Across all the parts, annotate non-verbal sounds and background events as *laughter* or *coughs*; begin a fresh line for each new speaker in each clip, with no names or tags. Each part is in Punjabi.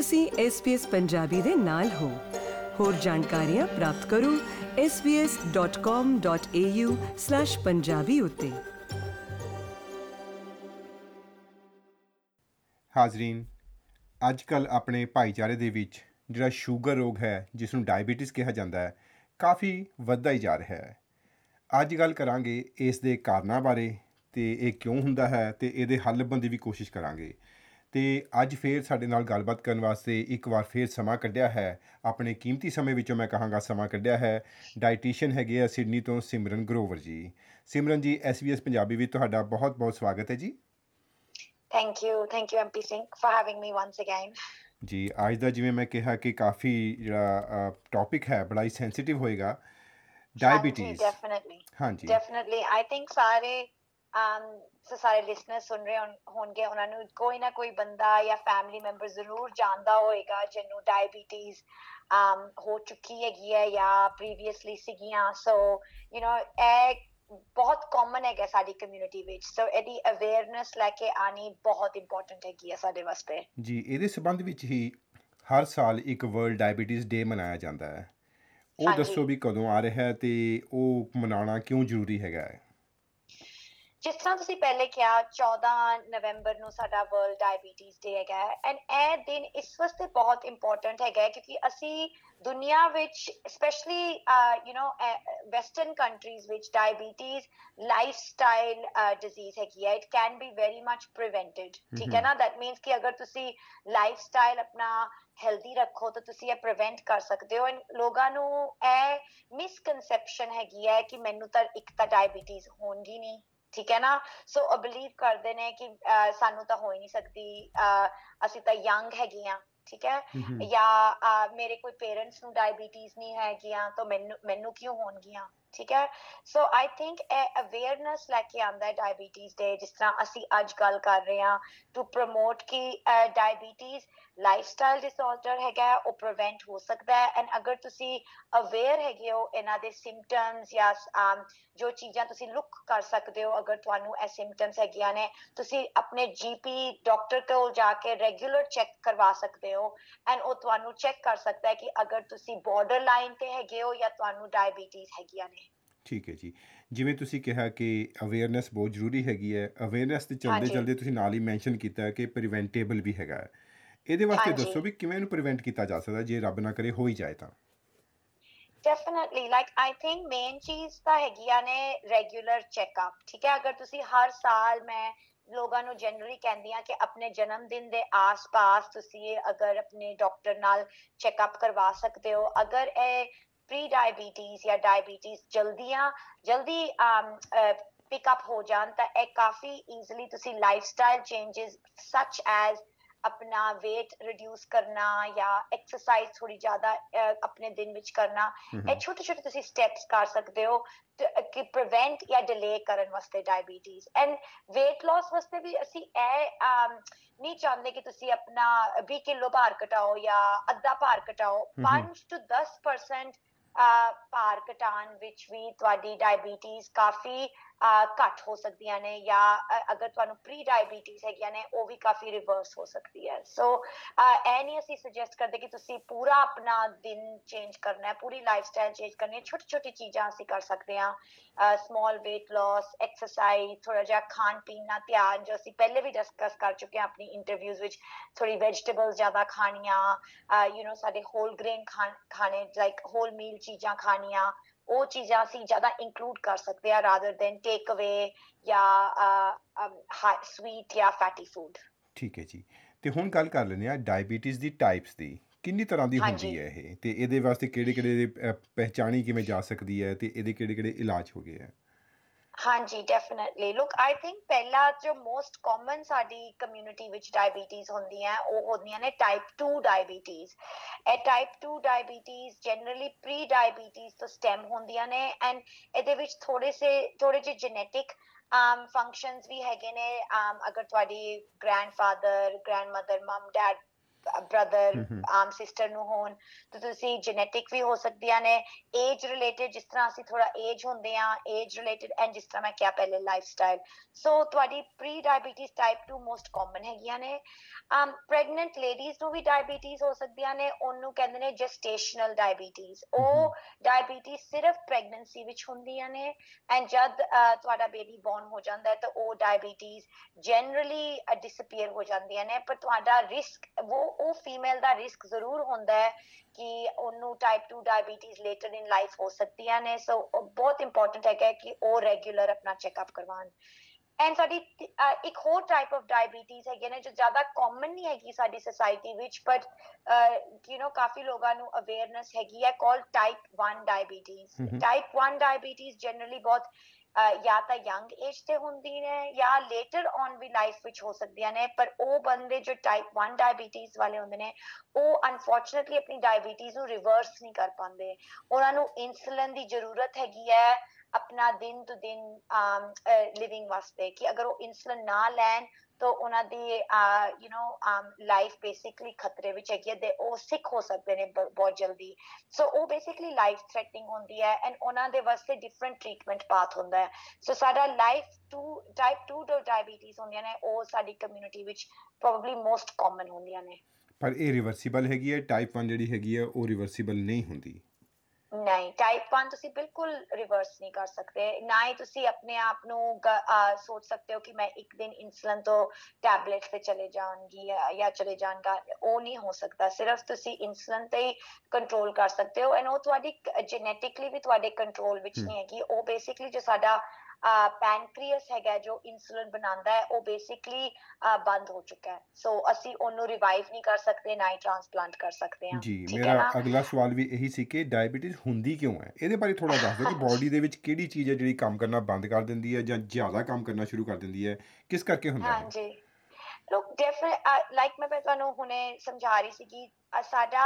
ਤੁਸੀਂ SBS ਪੰਜਾਬੀ ਦੇ ਨਾਲ ਹੋ। ਹੋਰ ਜਾਣਕਾਰੀਆਂ ਪ੍ਰਾਪਤ ਕਰੋ svs.com.au/punjabi ਉਤੇ।
ਹਾਜ਼ਰੀਨ ਅੱਜ ਕੱਲ ਆਪਣੇ ਭਾਈਚਾਰੇ ਦੇ ਵਿੱਚ ਜਿਹੜਾ ਸ਼ੂਗਰ ਰੋਗ ਹੈ ਜਿਸ ਨੂੰ ਡਾਇਬੀਟਿਸ ਕਿਹਾ ਜਾਂਦਾ ਹੈ, ਕਾਫੀ ਵੱਧਦਾ ਹੀ ਜਾ ਰਿਹਾ ਹੈ। ਅੱਜ ਗੱਲ ਕਰਾਂਗੇ ਇਸ ਦੇ ਕਾਰਨਾਂ ਬਾਰੇ ਤੇ ਇਹ ਕਿਉਂ ਹੁੰਦਾ ਹੈ ਤੇ ਇਹਦੇ ਹੱਲ ਲੱਭਣ ਦੀ ਵੀ ਕੋਸ਼ਿਸ਼ ਕਰਾਂਗੇ। ਤੇ ਅੱਜ ਫੇਰ ਸਾਡੇ ਨਾਲ ਗੱਲਬਾਤ ਕਰਨ ਵਾਸਤੇ ਇੱਕ ਵਾਰ ਫੇਰ ਸਮਾਂ ਕੱਢਿਆ ਹੈ ਆਪਣੇ ਕੀਮਤੀ ਸਮੇਂ ਵਿੱਚੋਂ ਮੈਂ ਕਹਾਂਗਾ ਸਮਾਂ ਕੱਢਿਆ ਹੈ ਡਾਈਟੀਸ਼ੀਅਨ ਹੈਗੇ ਆ ਸਿਡਨੀ ਤੋਂ ਸਿਮਰਨ ਗਰੋਵਰ ਜੀ ਸਿਮਰਨ ਜੀ ਐਸਬੀਐਸ ਪੰਜਾਬੀ ਵਿੱਚ ਤੁਹਾਡਾ ਬਹੁਤ-ਬਹੁਤ ਸਵਾਗਤ ਹੈ ਜੀ
Thank you. Thank you, MP Singh, for having me once again.
ਜੀ ਅੱਜ ਦਾ ਜਿਵੇਂ ਮੈਂ ਕਿਹਾ ਕਿ ਕਾਫੀ ਜਿਹੜਾ ਟੌਪਿਕ ਹੈ ਬੜਾ ਹੀ ਸੈਂਸਿਟਿਵ ਹੋਏਗਾ ਡਾਇਬੀਟੀਜ਼
definitely.
ਹਾਂਜੀ
Definitely. I think ਸਾਰੇ um ਸਾਰੇ ਲਿਸਨਰ ਸੁਣ ਰਹੇ ਹੋਣ- ਹੋਣਗੇ। ਉਹਨਾਂ ਨੂੰ ਕੋਈ ਨਾ ਕੋਈ ਬੰਦਾ ਜਾਂ ਫੈਮਿਲੀ ਮੈਂਬਰ ਜ਼ਰੂਰ ਜਾਣਦਾ ਹੋਏਗਾ ਜਿਹਨੂੰ ਡਾਇਬੀਟੀਜ਼ um ਹੋ ਚੁੱਕੀ ਹੈਗੀ ਹੈ ਜਾਂ ਪ੍ਰੀਵੀਅਸਲੀ ਸੀਗੀਆਂ। ਸੋ ਯੂ نو ਇਹ ਬਹੁਤ ਕਾਮਨ ਹੈਗਾ ਸਾਡੀ ਕਮਿਊਨਿਟੀ ਵਿੱਚ। ਸੋ ਇਹਦੀ ਅਵੇਅਰਨੈਸ ਲੈ ਕੇ ਆਣੀ ਬਹੁਤ ਇੰਪੋਰਟੈਂਟ ਹੈਗੀ ਹੈ ਸਾਡੇ ਵਾਸਤੇ।
ਜੀ ਇਹਦੇ ਸਬੰਧ ਵਿੱਚ ਹੀ ਹਰ ਸਾਲ ਇੱਕ ਵਰਲਡ ਡਾਇਬੀਟੀਜ਼ ਡੇ ਮਨਾਇਆ ਜਾਂਦਾ ਹੈ। ਉਹ। ਦੱਸੋ ਵੀ ਕਦੋਂ ਆ ਰਿਹਾ ਹੈ ਤੇ ਉਹ ਮਨਾਉਣਾ ਕਿਉਂ ਜ਼ਰੂਰੀ ਹੈਗਾ ਹੈ?
ਜਿਸ ਤਰ੍ਹਾਂ ਤੁਸੀਂ ਪਹਿਲੇ ਕਿਹਾ 14 ਨਵੰਬਰ ਨੂੰ ਸਾਡਾ ਵਰਲਡ ਡਾਇਬੀਟੀਜ਼ ਡੇ ਹੈਗਾ ਐਂਡ ਇਹ ਦਿਨ ਇਸ ਵਾਸਤੇ ਬਹੁਤ ਇੰਪੋਰਟੈਂਟ ਹੈਗਾ ਕਿਉਂਕਿ ਅਸੀਂ ਦੁਨੀਆ ਵਿੱਚ specially you know western countries ਵਿੱਚ ਡਾਇਬੀਟੀਜ਼ ਲਾਈਫਸਟਾਈਲ ਡਿਜ਼ੀਜ਼ ਹੈਗੀ ਹੈ it can be very much prevented ਠੀਕ ਹੈ ਨਾ? ਦੈਟ ਮੀਨਸ ਕਿ ਅਗਰ ਤੁਸੀਂ ਲਾਈਫਸਟਾਈਲ ਆਪਣਾ ਹੈਲਦੀ ਰੱਖੋ ਤਾਂ ਤੁਸੀਂ ਇਹ ਪ੍ਰੀਵੈਂਟ ਕਰ ਸਕਦੇ ਹੋ ਐਂਡ ਲੋਕਾਂ ਨੂੰ ਇਹ ਮਿਸਕਨਸੈਪਸ਼ਨ ਹੈਗੀ ਹੈ ਕਿ ਮੈਨੂੰ ਤਾਂ ਇੱਕ ਤਾਂ ਡਾਇਬੀਟੀਜ਼ ਹੋਣਗੀ ਨਹੀਂ। ਠੀਕ ਹੈ ਨਾ? ਸੋ ਬਲੀਵ ਕਰਦੇ ਨੇ ਕਿ ਸਾਨੂੰ ਤਾਂ ਹੋ ਹੀ ਨਹੀਂ ਸਕਦੀ ਅਸੀਂ ਤਾਂ ਯੰਗ ਹੈਗੀਆਂ ਠੀਕ ਹੈ। ਜਾਂ ਮੇਰੇ ਕੋਈ ਪੇਰੈਂਟਸ ਨੂੰ ਡਾਇਬੀਟੀਜ਼ ਨਹੀਂ ਹੈਗੀਆਂ ਤਾਂ ਮੈਨੂੰ ਮੈਨੂੰ ਕਿਉਂ ਹੋਣਗੀਆਂ ਠੀਕ ਹੈ? ਸੋ ਆਈ ਥਿੰਕ ਇਹ ਅਵੇਅਰਨੈਸ ਲੈ ਕੇ ਆਂਦਾ ਹੈ ਡਾਇਬੀਟੀਜ਼ ਦੇ ਜਿਸ ਤਰ੍ਹਾਂ ਅਸੀਂ ਅੱਜ ਗੱਲ ਕਰ ਰਹੇ ਹਾਂ ਟੂ ਪ੍ਰੋਮੋਟ ਕਿ ਡਾਇਬੀਟੀਜ਼ ਲਾਈਫਸਟਾਈਲ ਡਿਸਆਰਡਰ ਹੈਗਾ ਉਹ ਪ੍ਰੀਵੈਂਟ ਹੋ ਸਕਦਾ ਹੈ। ਐਂਡ ਅਗਰ ਤੁਸੀਂ ਅਵੇਅਰ ਹੈਗੇ ਹੋ ਇਹਨਾਂ ਦੇ ਸਿੰਪਟਮਸ ਜਾਂ ਜੋ ਚੀਜ਼ਾਂ ਤੁਸੀਂ ਲੁੱਕ ਕਰ ਸਕਦੇ ਹੋ ਅਗਰ ਤੁਹਾਨੂੰ ਇਹ ਸਿੰਪਟਮਸ ਹੈਗੀਆਂ ਨੇ ਤੁਸੀਂ ਆਪਣੇ ਜੀਪੀ ਡਾਕਟਰ ਕੋਲ ਜਾ ਕੇ ਰੈਗੂਲਰ ਚੈੱਕ ਕਰਵਾ ਸਕਦੇ ਹੋ। ਐਂਡ ਉਹ ਤੁਹਾਨੂੰ ਚੈੱਕ ਕਰ ਸਕਦਾ ਹੈ ਕਿ ਅਗਰ ਤੁਸੀਂ ਬਾਰਡਰ ਲਾਈਨ ਤੇ ਹੈਗੇ ਹੋ ਜਾਂ ਤੁਹਾਨੂੰ ਡਾਇਬੀਟੀਜ਼ ਹੈਗੀਆਂ ਨੇ।
ਠੀਕ ਹੈ ਜੀ। ਜਿਵੇਂ ਤੁਸੀਂ ਕਿਹਾ ਕਿ ਅਵੇਅਰਨੈਸ ਬਹੁਤ ਜ਼ਰੂਰੀ ਹੈਗੀ ਹੈ। ਅਵੇਅਰਨੈਸ ਦੇ ਚਲਦੇ। ਚਲਦੇ ਤੁਸੀਂ ਨਾਲ ਹੀ ਮੈਂਸ਼ਨ ਕੀਤਾ ਕਿ ਪ੍ਰੀਵੈਂਟੇਬਲ ਵੀ ਹੈਗਾ ਹੈ। ਇਹਦੇ ਵਾਸਤੇ। ਦੱਸੋ ਵੀ ਕਿਵੇਂ ਇਹਨੂੰ ਪ੍ਰੀਵੈਂਟ ਕੀਤਾ ਜਾ ਸਕਦਾ ਜੇ ਰੱਬ ਨਾ ਕਰੇ ਹੋ ਹੀ ਜਾਏ ਤਾਂ।
Definitely like I think main ਚੀਜ਼ ਤਾਂ ਹੈਗੀਆਂ ਨੇ ਰੈਗੂਲਰ ਚੈੱਕਅਪ ਠੀਕ ਹੈ? ਅਗਰ ਤੁਸੀਂ ਹਰ ਸਾਲ ਮੈਂ ਲੋਕਾਂ ਨੂੰ ਜਨਰਲੀ ਕਹਿੰਦੀ ਆ ਕਿ ਆਪਣੇ ਜਨਮ ਦਿਨ ਦੇ ਆਸ-ਪਾਸ ਤੁਸੀਂ ਅਗਰ ਆਪਣੇ ਡਾਕਟਰ ਨਾਲ ਚੈੱਕਅਪ ਕਰਵਾ ਸਕਦੇ ਹੋ। ਅਗਰ ਇਹ ਪ੍ਰੀ ਡਾਇਬੀਟੀਜ਼ ਜਾਂ ਡਾਇਬੀਟੀਜ਼ ਜਲਦੀਆਂ ਜਲਦੀ ਪਿਕਅਪ ਹੋ ਜਾਣ ਤਾਂ ਇਹ ਕਾਫੀ ਈਜ਼ੀਲੀ ਤੁਸੀਂ ਲਾਈਫਸਟਾਈਲ ਚੇਂजेस ਸੱਚ ਐਜ਼ ਆਪਣਾ weight reduce ਕਰਨਾ ਜਾਂ ਐਕਸਰਸਾਈਜ਼ ਥੋੜੀ ਜ਼ਿਆਦਾ ਆਪਣੇ ਦਿਨ ਵਿੱਚ ਕਰਨਾ। ਇਹ ਛੋਟੇ ਛੋਟੇ ਤੁਸੀਂ ਸਟੈਪਸ ਕਰ ਸਕਦੇ ਹੋ ਕਿ ਪ੍ਰੀਵੈਂਟ ਜਾਂ ਡਿਲੇ ਕਰਨ ਵਾਸਤੇ ਡਾਇਬੀਟੀਜ਼ ਐਂਡ weight loss ਵਾਸਤੇ ਵੀ ਅਸੀਂ ਇਹ ਨਹੀਂ ਚਾਹੁੰਦੇ ਕਿ ਤੁਸੀਂ ਆਪਣਾ 20 ਕਿਲੋ ਭਾਰ ਘਟਾਓ ਜਾਂ ਅੱਧਾ ਭਾਰ ਘਟਾਓ
ਹਮਮ।
5 ਤੋਂ 10% ਅਹ, ਭਾਰ ਘਟਾਉਣ ਵਿੱਚ ਵੀ ਤੁਹਾਡੀ ਡਾਇਬੀਟੀਜ਼ ਕਾਫੀ ਘੱਟ ਹੋ ਸਕਦੀਆਂ ਨੇ ਜਾਂ ਅ- ਅਗਰ ਤੁਹਾਨੂੰ ਪ੍ਰੀ ਡਾਇਬੀਟੀਜ਼ ਹੈਗੀਆਂ ਨੇ, ਉਹ ਵੀ ਕਾਫੀ ਰਿਵਰਸ ਹੋ ਸਕਦੀ ਹੈ। ਸੋ ਇਹ ਨਹੀਂ ਅਸੀਂ ਸੁਜੈਸਟ ਕਰਦੇ ਕਿ ਤੁਸੀਂ ਪੂਰਾ ਆਪਣਾ ਦਿਨ ਚੇਂਜ ਕਰਨਾ ਹੈ, ਪੂਰੀ ਲਾਈਫਸਟਾਈਲ ਚੇਂਜ ਕਰਨੀ ਹੈ। ਛੋਟੀ ਛੋਟੀ ਚੀਜ਼ਾਂ ਅਸੀਂ ਕਰ ਸਕਦੇ ਹਾਂ। ਸਮਾਲ weight loss ਐਕਸਰਸਾਈਜ਼ ਥੋੜਾ ਜਿਹਾ ਖਾਣ ਪੀਣ ਨਾਲ ਧਿਆਨ, ਜੋ ਅਸੀਂ ਪਹਿਲੇ ਵੀ ਡਿਸਕਸ ਕਰ ਚੁੱਕੇ ਹਾਂ ਆਪਣੀ ਇੰਟਰਵਿਊਜ਼ ਵਿੱਚ ਥੋੜੀ ਵੈਜੀਟੇਬਲਸ ਜ਼ਿਆਦਾ ਖਾਣੀਆਂ ਯੂ نو ਸਾਡੇ ਹੋਲ ਗ੍ਰੇਨ ਖਾਣੇ ਲਾਈਕ ਹੋਲ ਮੀਲ ਚੀਜ਼ਾਂ ਖਾਣੀਆਂ ਉਹ ਚੀਜ਼ਾਂ ਅਸੀਂ ਜ਼ਿਆਦਾ ਇਨਕਲੂਡ ਕਰ ਸਕਦੇ ਹਾਂ ਰਾਦਰ ਦੈਨ ਟੇਕ ਅਵੇ ਜਾਂ ਸਵੀਟ ਜਾਂ ਫੈਟੀ ਫੂਡ
ਠੀਕ ਹੈ ਜੀ। ਤੇ ਹੁਣ ਗੱਲ ਕਰ ਲੈਂਦੇ ਆ ਡਾਇਬੀਟੀਜ਼ ਦੀ ਟਾਈਪਸ ਦੀ। ਕਿੰਨੀ ਤਰ੍ਹਾਂ ਦੀ ਹੁੰਦੀ। ਹੈ ਇਹ? ਤੇ ਇਹਦੇ ਵਾਸਤੇ ਕਿਹੜੇ ਕਿਹੜੇ ਪਹਿਚਾਣੀ ਕਿਵੇਂ ਜਾ ਸਕਦੀ ਹੈ? ਤੇ ਇਹਦੇ ਕਿਹੜੇ ਕਿਹੜੇ ਇਲਾਜ ਹੋ ਗਏ ਹੈ?
ਹਾਂਜੀ ਡੈਫੀਨਿਟਲੀ ਲੁੱਕ ਆਈ ਥਿੰਕ ਪਹਿਲਾ ਜੋ ਮੋਸਟ ਕਾਮਨ ਸਾਡੀ ਕਮਿਊਨਿਟੀ ਵਿੱਚ ਡਾਇਬੀਟੀਜ਼ ਹੁੰਦੀਆਂ ਉਹ ਹੁੰਦੀਆਂ ਨੇ ਟਾਈਪ 2 ਡਾਇਬੀਟੀਜ਼ ਇਹ type 2 diabetes generally pre diabetes ਤੋਂ ਸਟੈਮ ਹੁੰਦੀਆਂ ਨੇ ਐਂਡ ਇਹਦੇ ਵਿੱਚ ਥੋੜੇ ਸੇ ਥੋੜੇ ਜਿਹੇ ਜੈਨੇਟਿਕ um ਫੰਕਸ਼ਨਸ ਵੀ ਹੈਗੇ ਨੇ। um ਅਗਰ ਤੁਹਾਡੀ grandfather grandmother mum dad brother. Um sister ਨੂੰ ਹੋਣ ਤੇ ਤੁਸੀਂ ਜੈਨੇਟਿਕ ਵੀ ਹੋ ਸਕਦੀਆਂ ਨੇ ਏਜ ਰਿਲੇਟਡ ਜਿਸ ਤਰ੍ਹਾਂ ਅਸੀਂ ਥੋੜਾ ਏਜ ਹੁੰਦੇ ਆ ਏਜ ਰਿਲੇਟਡ ਐਂਡ ਜਿਸ ਤਰ੍ਹਾਂ ਮੈਂ ਕਿਹਾ ਪਹਿਲੇ ਲਾਈਫਸਟਾਈਲ ਸੋ ਤੁਹਾਡੀ pre diabetes type 2 most common ਹੈਗੀਆਂ ਨੇ। Um ਪ੍ਰੈਗਨੈਂਟ ਲੇਡੀਜ਼ ਨੂੰ ਵੀ ਡਾਇਬੀਟੀਜ਼ ਹੋ ਸਕਦੀਆਂ ਨੇ ਉਹਨੂੰ ਕਹਿੰਦੇ ਨੇ ਜੈਸਟੇਸ਼ਨਲ ਡਾਇਬੀਟੀਜ਼ ਉਹ ਡਾਇਬੀਟੀਜ਼ ਸਿਰਫ ਪ੍ਰੈਗਨੈਂਸੀ ਵਿੱਚ ਹੁੰਦੀਆਂ ਨੇ ਐਂਡ ਜਦ ਤੁਹਾਡਾ ਬੇਬੀ ਬੌਰਨ ਹੋ ਜਾਂਦਾ ਹੈ ਤਾਂ ਉਹ ਡਾਇਬੀਟੀਜ਼ ਜਨਰਲੀ ਡਿਸਪੀਅਰ ਹੋ ਜਾਂਦੀਆਂ ਨੇ ਪਰ ਤੁਹਾਡਾ ਰਿਸਕ ਉਹ ਉਹ ਫੀਮੇਲ ਦਾ ਰਿਸਕ ਜ਼ਰੂਰ ਹੁੰਦਾ ਹੈ ਕਿ ਉਹਨੂੰ type 2 diabetes later in life ਹੋ ਸਕਦੀਆਂ ਨੇ। ਸੋ ਬਹੁਤ ਇੰਪੋਰਟੈਂਟ ਹੈਗਾ ਕਿ ਉਹ ਰੈਗੂਲਰ ਆਪਣਾ ਚੈੱਕਅਪ ਕਰਵਾਉਣ। ਐਂਡ ਸਾਡੀ ਇੱਕ ਹੋਰ ਟਾਈਪ ਆਫ ਡਾਇਬੀਟੀਜ਼ ਹੈਗੇ ਨੇ ਜੋ ਜ਼ਿਆਦਾ ਕਾਮਨ ਨਹੀਂ ਹੈਗੀ ਸਾਡੀ ਸੋਸਾਇਟੀ ਵਿੱਚ ਬਟ ਯੂ نو ਕਾਫੀ ਲੋਕਾਂ ਨੂੰ ਅਵੇਅਰਨੈਸ ਹੈਗੀ ਹੈ call type 1 diabetes. Type 1 diabetes generally ਬਹੁਤ ਜਾਂ ਤਾਂ ਯੰਗ ਏਜ ਤੇ ਹੁੰਦੀ ਨੇ ਜਾਂ ਲੇਟਰ ਔਨ ਵੀ ਲਾਈਫ ਵਿੱਚ ਹੋ ਸਕਦੀਆਂ ਨੇ, ਪਰ ਉਹ ਬੰਦੇ ਜੋ ਟਾਈਪ 1 ਡਾਇਬੀਟੀਜ਼ ਵਾਲੇ ਹੁੰਦੇ ਨੇ, ਉਹ ਅਨਫੋਰਚੂਨਟਲੀ ਆਪਣੀ ਡਾਇਬੀਟੀਜ਼ ਨੂੰ ਰਿਵਰਸ ਨਹੀਂ ਕਰ ਪਾਉਂਦੇ। ਉਹਨਾਂ ਨੂੰ ਇਨਸੂਲਿਨ ਦੀ ਜ਼ਰੂਰਤ ਹੈਗੀ ਹੈ ਆਪਣਾ ਦਿਨ ਤੋਂ ਦਿਨ ਲਿਵਿੰਗ ਵਾਸਤੇ ਕਿ ਅਗਰ ਉਹ ਇਨਸੂਲਿਨ ਨਾ ਲੈਣ ਤਾਂ ਉਹਨਾਂ ਦੀ ਯੂ نو ਲਾਈਫ ਬੇਸਿਕਲੀ ਖਤਰੇ ਵਿੱਚ ਹੈਗੀ ਹੈ ਤੇ ਉਹ ਸਿੱਖ ਹੋ ਸਕਦੇ ਨੇ ਬ- ਬਹੁਤ ਜਲਦੀ। ਸੋ ਉਹ ਬੇਸਿਕਲੀ ਲਾਈਫ ਥ੍ਰੈਟਨਿੰਗ ਹੁੰਦੀ ਹੈ ਐਂਡ ਉਹਨਾਂ ਦੇ ਵਾਸਤੇ ਡਿਫਰੈਂਟ ਟ੍ਰੀਟਮੈਂਟ ਪਾਥ ਹੁੰਦਾ ਹੈ। ਸੋ ਸਾਡਾ ਲਾਈਫ 2 ਟਾਈਪ 2 ਜੋ ਡਾਇਬੀਟੀਜ਼ ਹੁੰਦੀਆਂ ਨੇ, ਉਹ ਸਾਡੀ ਕਮਿਊਨਿਟੀ ਵਿੱਚ ਪ੍ਰੋਬਬਲੀ ਮੋਸਟ ਕਾਮਨ ਹੁੰਦੀਆਂ ਨੇ।
ਪਰ ਇਹ ਰਿਵਰਸੀਬਲ ਹੈਗੀ ਹੈ ਟਾਈਪ 1 ਜਿਹੜੀ ਹੈਗੀ ਹੈ, ਉਹ ਰਿਵਰਸੀਬਲ ਨਹੀਂ ਹੁੰਦੀ।
ਨਹੀਂ ਟਾਈਪ 1 ਤੁਸੀਂ ਬਿਲਕੁਲ ਰਿਵਰਸ ਨਹੀਂ ਕਰ ਸਕਦੇ ਨਾ ਹੀ ਤੁਸੀਂ ਆਪਣੇ ਆਪ ਨੂੰ ਸੋਚ ਸਕਦੇ ਹੋ ਕਿ ਮੈਂ ਇੱਕ ਦਿਨ ਇਨਸੂਲਿਨ ਤੋਂ ਟੈਬਲੇਟ ਤੇ ਚਲੇ ਜਾਵਾਂਗੀ ਜਾਂ- ਚਲੇ ਜਾਵਾਂਗਾ ਉਹ ਨਹੀਂ ਹੋ ਸਕਦਾ ਸਿਰਫ ਤੁਸੀਂ ਇਨਸੂਲਿਨ ਤੇ ਹੀ ਕੰਟਰੋਲ ਕਰ ਸਕਦੇ ਹੋ ਐਂਡ ਉਹ ਤੁਹਾਡੀ ਜੈਨੇਟਿਕਲੀ ਵੀ ਤੁਹਾਡੇ ਕੰਟਰੋਲ ਵਿੱਚ। ਨਹੀਂ ਹੈਗੀ ਉਹ ਬੇਸਿਕਲੀ ਜੋ ਸਾਡਾ ਪੈਨਕ੍ਰੀਅਸ ਹੈਗਾ ਜੋ ਇਨਸੂਲਿਨ ਬਣਾਉਂਦਾ ਹੈ ਉਹ ਬੇਸਿਕਲੀ ਬੰਦ ਹੋ ਚੁੱਕਾ ਹੈ। ਸੋ ਅਸੀਂ ਉਹਨੂੰ ਰਿਵਾਈਵ ਨਹੀਂ ਕਰ ਸਕਦੇ ਨਾ ਹੀ ਟ੍ਰਾਂਸਪਲਾਂਟ ਕਰ ਸਕਦੇ ਹਾਂ।
ਜੀ ਮੇਰਾ ਅਗਲਾ ਸਵਾਲ ਵੀ ਇਹੀ ਸੀ ਕਿ ਡਾਇਬੀਟੀਜ਼ ਹੁੰਦੀ ਕਿਉਂ ਹੈ? ਇਹਦੇ ਬਾਰੇ ਥੋੜਾ ਦੱਸ ਦਿਓ ਕਿ *coughs* ਬਾਡੀ ਦੇ ਵਿੱਚ ਕਿਹੜੀ ਚੀਜ਼ ਹੈ ਜਿਹੜੀ ਕੰਮ ਕਰਨਾ ਬੰਦ ਕਰ ਦਿੰਦੀ ਹੈ ਜਾਂ ਜ਼ਿਆਦਾ ਕੰਮ ਕਰਨਾ ਸ਼ੁਰੂ ਕਰ ਦਿੰਦੀ ਹੈ? ਕਿਸ ਕਰਕੇ ਹੁੰਦਾ ਹੈ?
ਹਾਂਜੀ। ਲੋਕ ਡੈਫੀਨਿਟ ਲਾਈਕ ਮੈਂ ਤੁਹਾਨੂੰ ਹੁਣੇ ਸਮਝਾ ਰਹੀ ਸੀ ਕਿ ਸਾਡਾ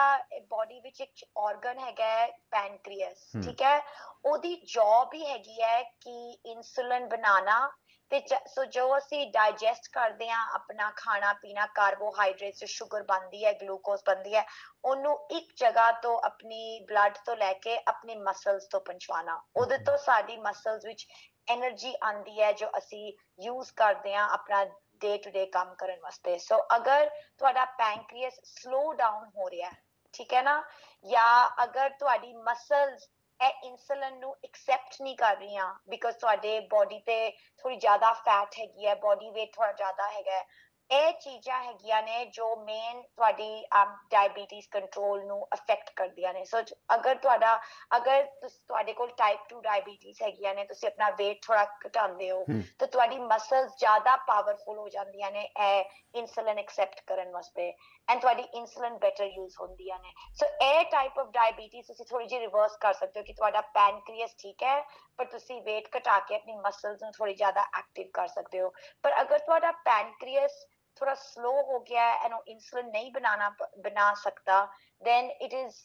ਬਾਡੀ ਵਿੱਚ ਇੱਕ ਆਰਗਨ ਹੈਗਾ ਪੈਨਕ੍ਰੀਅਸ ਠੀਕ ਹੈ? ਉਹਦੀ ਜੌਬ ਹੀ ਹੈਗੀ ਹੈ ਕਿ ਇਨਸੂਲਿਨ ਬਣਾਉਣਾ ਤੇ ਸੋ ਜੋ ਅਸੀਂ ਡਾਈਜੈਸਟ ਕਰਦੇ ਆ ਆਪਣਾ ਖਾਣਾ ਪੀਣਾ ਕਾਰਬੋਹਾਈਡਰੇਟਸ ਤੇ ਸ਼ੂਗਰ ਬਣਦੀ ਹੈ ਗਲੂਕੋਜ਼ ਬਣਦੀ ਹੈ ਉਹਨੂੰ ਇੱਕ ਜਗ੍ਹਾ ਤੋਂ ਆਪਣੀ ਬਲੱਡ ਤੋਂ ਲੈ ਕੇ ਆਪਣੀ ਮਸਲਸ ਤੋਂ ਪਹੁੰਚਵਾਣਾ ਉਹਦੇ ਤੋਂ ਸਾਡੀ ਮਸਲਸ ਵਿੱਚ એનર્ਜੀ ਆਂਦੀ ਹੈ ਜੋ ਅਸੀਂ ਯੂਜ਼ ਕਰਦੇ ਆ ਆਪਣਾ ਡੇ ਟੂ ਡੇ ਕੰਮ ਕਰਨ ਵਾਸਤੇ। ਸੋ ਅਗਰ ਤੁਹਾਡਾ ਪੈਨਕ੍ਰੀਅਸ ਸਲੋ ਡਾਊਨ ਹੋ ਰਿਹਾ ਹੈ, ਠੀਕ ਹੈ ਨਾ? ਜਾਂ ਅਗਰ ਤੁਹਾਡੀ ਮਸਲਸ ਇਹ ਇਨਸੂਲਿਨ ਨੂੰ ਐਕਸੈਪਟ ਨਹੀਂ ਕਰ ਰਹੀਆਂ ਬਿਕਾਜ਼ ਤੁਹਾਡੇ ਬਾਡੀ ਤੇ ਥੋੜੀ ਜ਼ਿਆਦਾ ਫੈਟ ਹੈਗੀ ਹੈ ਬਾਡੀ weight ਥੋੜਾ ਜ਼ਿਆਦਾ ਹੈਗਾ ਹੈ ਇਹ ਚੀਜ਼ਾਂ ਹੈਗੀਆਂ ਨੇ ਜੋ ਮੇਨ ਤੁਹਾਡੀ ਡਾਇਬੀਟੀਜ਼ ਕੰਟਰੋਲ ਨੂੰ ਅਫੈਕਟ ਕਰਦੀਆਂ ਨੇ ਸੋ ਅਗਰ ਤੁਹਾਡਾ ਅਗਰ ਤੁਹਾਡੇ ਕੋਲ ਟਾਈਪ 2 ਡਾਇਬੀਟੀਜ਼ ਹੈਗੀਆਂ ਨੇ ਤੁਸੀਂ ਆਪਣਾ weight ਥੋੜਾ ਘਟਾਉਂਦੇ ਹੋ। ਤਾਂ ਤੁਹਾਡੀ ਮਸਲਸ ਜ਼ਿਆਦਾ ਪਾਵਰਫੁਲ ਹੋ ਜਾਂਦੀਆਂ ਨੇ ਇਹ ਇਨਸੂਲਿਨ ਐਕਸੈਪਟ ਕਰਨ ਵਾਸਤੇ ਐਂਡ ਤੁਹਾਡੀ ਇਨਸੂਲਿਨ ਬੈਟਰ ਯੂਜ਼ ਹੁੰਦੀਆਂ ਨੇ। ਸੋ ਇਹ ਟਾਈਪ ਆਫ ਡਾਇਬੀਟੀਜ਼ ਤੁਸੀਂ ਥੋੜੀ ਜਿਹੀ ਰਿਵਰਸ ਕਰ ਸਕਦੇ ਹੋ ਕਿ ਤੁਹਾਡਾ ਪੈਨਕ੍ਰੀਅਸ ਠੀਕ ਹੈ ਪਰ ਤੁਸੀਂ weight ਘਟਾ ਕੇ ਆਪਣੀ ਮਸਲਸ ਨੂੰ ਥੋੜੀ ਜ਼ਿਆਦਾ ਐਕਟਿਵ ਕਰ ਸਕਦੇ ਹੋ। ਪਰ ਅਗਰ ਤੁਹਾਡਾ ਪੈਨਕ੍ਰੀਅਸ ਥੋੜਾ ਸਲੋ ਹੋ ਗਿਆ ਐਂਡ ਉਹ ਇਨਸੂਲਿਨ ਨਹੀਂ ਬਣਾਣਾ ਬਣਾ ਸਕਦਾ then it is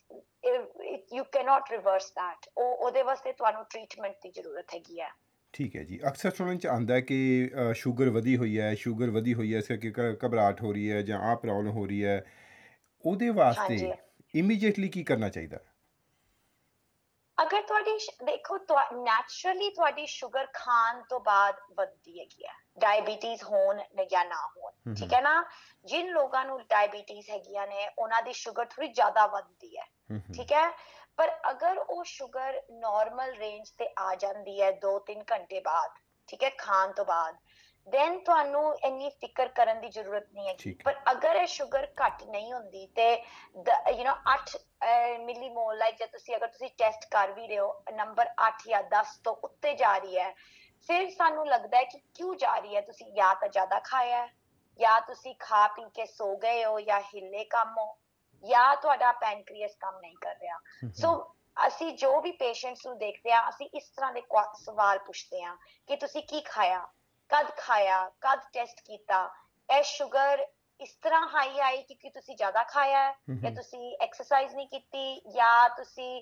it, you cannot reverse ਉਹ ਉਹਦੇ ਵਾਸਤੇ ਤੁਹਾਨੂੰ ਟ੍ਰੀਟਮੈਂਟ ਦੀ ਜ਼ਰੂਰਤ ਹੈਗੀ ਹੈ।
ਠੀਕ ਹੈ ਜੀ। ਅਕਸਰ ਸੁਣਨ ਚ ਆਉਂਦਾ ਹੈ ਕਿ ਸ਼ੂਗਰ ਵਧੀ ਹੋਈ ਹੈ ਸ਼ੂਗਰ ਵਧੀ ਹੋਈ ਹੈ ਇਸ ਕਰਕੇ ਘਬਰਾਹਟ ਹੋ ਰਹੀ ਹੈ ਜਾਂ ਆਹ ਪ੍ਰੋਬਲਮ ਹੋ ਰਹੀ ਹੈ। ਉਹਦੇ ਵਾਸਤੇ। ਇਮੀਡੀਏਟਲੀ ਕੀ ਕਰਨਾ ਚਾਹੀਦਾ?
ਅਗਰ ਤੁਹਾਡੀ ਦੇਖੋ ਨੈਚੁਰਲੀ ਤੁਹਾਡੀ ਸ਼ੂਗਰ ਖਾਣ ਤੋਂ ਬਾਅਦ ਵੱਧਦੀ ਹੈਗੀ ਹੈ। ਡਾਇਬੀਟੀਜ਼ ਹੋਣ ਨ- ਜਾਂ ਨਾ ਹੋਣ ਠੀਕ ਹੈ। ਨਾ? ਜਿਨ ਲੋਕਾਂ ਨੂੰ ਡਾਇਬੀਟੀਜ਼ ਹੈਗੀਆਂ ਨੇ ਉਹਨਾਂ ਦੀ ਸ਼ੂਗਰ ਥੋੜੀ ਜ਼ਿਆਦਾ ਵੱਧਦੀ ਹੈ। ਠੀਕ ਹੈ? ਪਰ ਅਗਰ ਉਹ ਸ਼ੂਗਰ ਨਾਰਮਲ ਰੇਂਜ ਤੇ ਆ ਜਾਂਦੀ ਹੈ 2-3 ਘੰਟੇ ਬਾਅਦ ਠੀਕ ਹੈ ਖਾਣ ਤੋਂ ਬਾਅਦ ਦੈਨ ਤੁਹਾਨੂੰ ਇੰਨੀ ਫਿਕਰ ਕਰਨ ਦੀ ਜ਼ਰੂਰਤ ਨਹੀਂ ਹੈ। ਪਰ ਅਗਰ ਇਹ ਸ਼ੂਗਰ ਘੱਟ ਨਹੀਂ ਹੁੰਦੀ ਤੇ ਯੂ نو 8 ਮਿਲੀਮੋਲ ਲਾਈਕ ਜੇ ਤੁਸੀਂ ਅਗਰ ਤੁਸੀਂ ਟੈਸਟ ਕਰ ਵੀ ਰਹੇ ਹੋ ਨੰਬਰ 8 ਜਾਂ 10 ਤੋਂ ਉੱਤੇ ਜਾ ਰਹੀ ਹੈ ਫਿਰ ਸਾਨੂੰ ਲੱਗਦਾ ਹੈ ਕਿ ਕਿਉਂ ਜਾ ਰਹੀ ਹੈ? ਤੁਸੀਂ ਜਾਂ ਤਾਂ ਜ਼ਿਆਦਾ ਖਾਇਆ ਹੈ ਜਾਂ ਤੁਸੀਂ ਖਾ ਪੀ ਕੇ ਸੋ ਗਏ ਹੋ ਜਾਂ ਹਿੱਲੇ ਕੰਮ ਹੋ। ਜਾਂ ਤੁਹਾਡਾ ਪੈਨਕ੍ਰੀਅਸ ਕੰਮ ਨਹੀਂ ਕਰ ਰਿਹਾ ਸੋ ਅਸੀਂ ਜੋ ਵੀ ਪੇਸ਼ੈਂਟਸ ਨੂੰ ਦੇਖਦੇ ਆ ਅਸੀਂ ਇਸ ਤਰ੍ਹਾਂ ਦੇ ਸਵਾਲ ਪੁੱਛਦੇ ਆ ਕਿ ਤੁਸੀਂ ਕੀ ਖਾਇਆ ਕਦ ਖਾਇਆ ਕਦ ਟੈਸਟ ਕੀਤਾ ਇਹ ਸ਼ੂਗਰ ਇਸ ਤਰ੍ਹਾਂ ਹਾਈ ਆਈ ਕਿਉਂਕਿ ਤੁਸੀਂ ਜ਼ਿਆਦਾ ਖਾਇਆ ਹੈ ਜਾਂ। ਤੁਸੀਂ ਐਕਸਰਸਾਈਜ਼ ਨਹੀਂ ਕੀਤੀ ਜਾਂ ਤੁਸੀਂ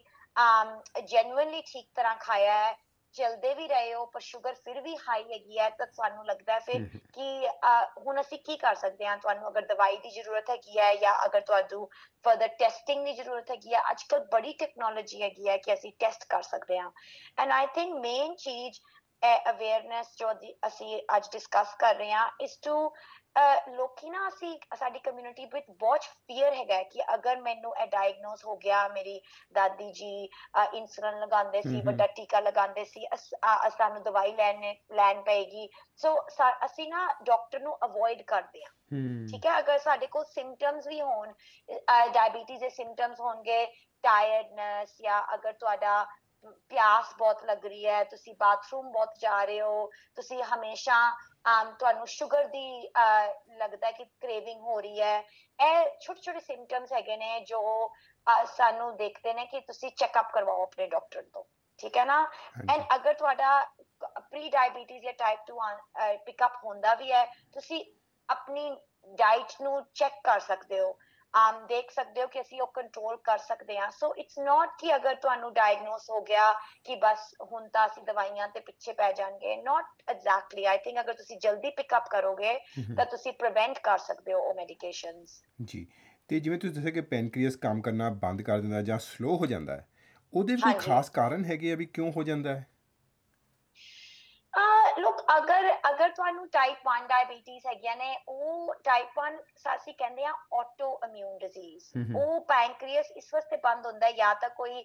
ਜੈਨੂਇਨਲੀ ਠੀਕ ਤਰ੍ਹਾਂ ਖਾਇਆ ਹੈ ਚਲਦੇ ਵੀ ਰਹੇ ਹੋ ਪਰ ਸ਼ੂਗਰ ਫਿਰ ਵੀ ਹਾਈ ਹੈਗੀ ਹੈ ਤਾਂ ਤੁਹਾਨੂੰ ਲੱਗਦਾ ਫਿਰ ਕਿ ਹੁਣ ਅਸੀਂ ਕੀ ਕਰ ਸਕਦੇ ਹਾਂ? ਤੁਹਾਨੂੰ ਅਗਰ ਦਵਾਈ ਦੀ ਜ਼ਰੂਰਤ ਹੈਗੀ ਹੈ ਜਾਂ ਅਗਰ ਤੁਹਾਨੂੰ ਫਰਦਰ ਟੈਸਟਿੰਗ ਦੀ ਜ਼ਰੂਰਤ ਹੈਗੀ ਹੈ ਅੱਜ ਕੱਲ੍ਹ ਬੜੀ ਟੈਕਨੋਲੋਜੀ ਹੈਗੀ ਹੈ ਕਿ ਅਸੀਂ ਟੈਸਟ ਕਰ ਸਕਦੇ ਹਾਂ। ਐਂਡ ਆਈ ਥਿੰਕ ਮੇਨ ਚੀਜ਼ ਅਵੇਅਰਨੈਸ ਜੋ ਅਸੀਂ ਅੱਜ ਡਿਸਕਸ ਕਰ ਰਹੇ ਹਾਂ ਇਸ ਟੂ ਲੋਕੀ ਨਾ ਅਸੀਂ ਸਾਡੀ ਕਮਿਊਨਿਟੀ ਵਿੱਚ ਬਹੁਤ ਫੀਅਰ ਹੈਗਾ ਕਿ ਅਗਰ ਮੈਨੂੰ ਇਹ ਡਾਇਗਨੋਸ ਹੋ ਗਿਆ ਮੇਰੀ ਦਾਦੀ ਜੀ ਇਨਸੂਲਿਨ ਲਗਾਉਂਦੇ ਸੀ। ਵੱਡਾ ਟੀਕਾ ਲਗਾਉਂਦੇ ਸੀ ਸਾਨੂੰ ਦਵਾਈ ਲੈਣ ਲੈਣ ਪਏਗੀ ਸੋ ਅਸੀਂ ਨਾ ਡਾਕਟਰ ਨੂੰ ਅਵੋਇਡ ਕਰਦੇ ਹਾਂ ਠੀਕ ਹੈ ਅਗਰ ਸਾਡੇ ਕੋਲ ਸਿੰਪਟਮਸ ਵੀ ਹੋਣ ਡਾਇਬੀਟੀਜ਼ ਦੇ ਸਿੰਪਟਮਸ ਹੋਣਗੇ ਟਾਇਰਡਨੈਸ ਜਾਂ ਅਗਰ ਤੁਹਾਡਾ ਪਿਆਸ ਬਹੁਤ ਲੱਗ ਰਹੀ ਹੈ ਤੁਸੀਂ ਬਾਥਰੂਮ ਬਹੁਤ ਜਾ ਰਹੇ ਹੋ ਤੁਸੀਂ ਹਮੇਸ਼ਾ ਤੁਹਾਨੂੰ ਸ਼ੂਗਰ ਦੀ ਲੱਗਦਾ ਕਿ ਕ੍ਰੇਵਿੰਗ ਹੋ ਰਹੀ ਹੈ। ਇਹ ਛੋਟੇ ਛੋਟੇ ਸਿੰਪਟਮਸ ਹੈਗੇ ਨੇ ਜੋ ਸਾਨੂੰ ਦੇਖਦੇ ਨੇ ਕਿ ਤੁਸੀਂ ਚੈੱਕਅਪ ਕਰਵਾਓ ਆਪਣੇ ਡਾਕਟਰ ਤੋਂ ਠੀਕ ਹੈ ਨਾ? ਐਂਡ ਅਗਰ ਤੁਹਾਡਾ ਪ੍ਰੀ ਡਾਇਬੀਟੀਜ਼ ਜਾਂ ਟਾਈਪ 2 ਪਿਕਅਪ ਹੁੰਦਾ ਵੀ ਹੈ ਤੁਸੀਂ ਆਪਣੀ ਡਾਈਟ ਨੂੰ ਚੈੱਕ ਕਰ ਸਕਦੇ ਹੋ। ਆਮ ਦੇਖ ਸਕਦੇ ਹੋ ਕਿ ਅਸੀਂ ਉਹ ਕੰਟਰੋਲ ਕਰ ਸਕਦੇ ਹਾਂ। ਸੋ ਇਟਸ ਨਾਟ ਕਿ ਅਗਰ ਤੁਹਾਨੂੰ ਡਾਇਗਨੋਸ ਹੋ ਗਿਆ ਕਿ ਬਸ ਹੁਣ ਤਾਂ ਅਸੀਂ ਦਵਾਈਆਂ ਤੇ ਪਿੱਛੇ ਪੈ ਜਾਣਗੇ। ਨਾਟ ਐਗਜ਼ੈਕਟਲੀ ਆਈ ਥਿੰਕ ਅਗਰ ਤੁਸੀਂ ਜਲਦੀ ਪਿਕਅਪ ਕਰੋਗੇ
ਹਮ,
ਤਾਂ ਤੁਸੀਂ ਪ੍ਰੀਵੈਂਟ ਕਰ ਸਕਦੇ ਹੋ ਉਹ ਮੈਡੀਕੇਸ਼ਨਸ
ਜੀ। ਤੇ ਜਿਵੇਂ ਤੁਸੀਂ ਦੱਸਿਆ ਕਿ ਪੈਨਕ੍ਰੀਅਸ ਕੰਮ ਕਰਨਾ ਬੰਦ ਕਰ ਦਿੰਦਾ ਜਾਂ ਸਲੋ ਹੋ ਜਾਂਦਾ ਹੈ ਉਹਦੇ ਵੀ। ਖਾਸ ਕਾਰਨ ਹੈਗੇ ਆ ਵੀ ਕਿਉਂ ਹੋ ਜਾਂਦਾ ਹੈ?
ਲੁੱਕ ਅਗਰ ਅਗਰ ਤੁਹਾਨੂੰ ਟਾਈਪ 1 ਡਾਇਬੀਟੀਜ਼ ਹੈਗੀਆਂ ਨੇ ਉਹ ਟਾਈਪ 1 ਸਾਸੀ ਕਹਿੰਦੇ ਆ ਆਟੋ ਇਮਿਊਨ ਡਿਜ਼ੀਜ਼। ਉਹ ਪੈਨਕ੍ਰੀਅਸ ਇਸ ਵਾਸਤੇ ਬੰਦ ਹੁੰਦਾ ਜਾਂ ਤਾਂ ਕੋਈ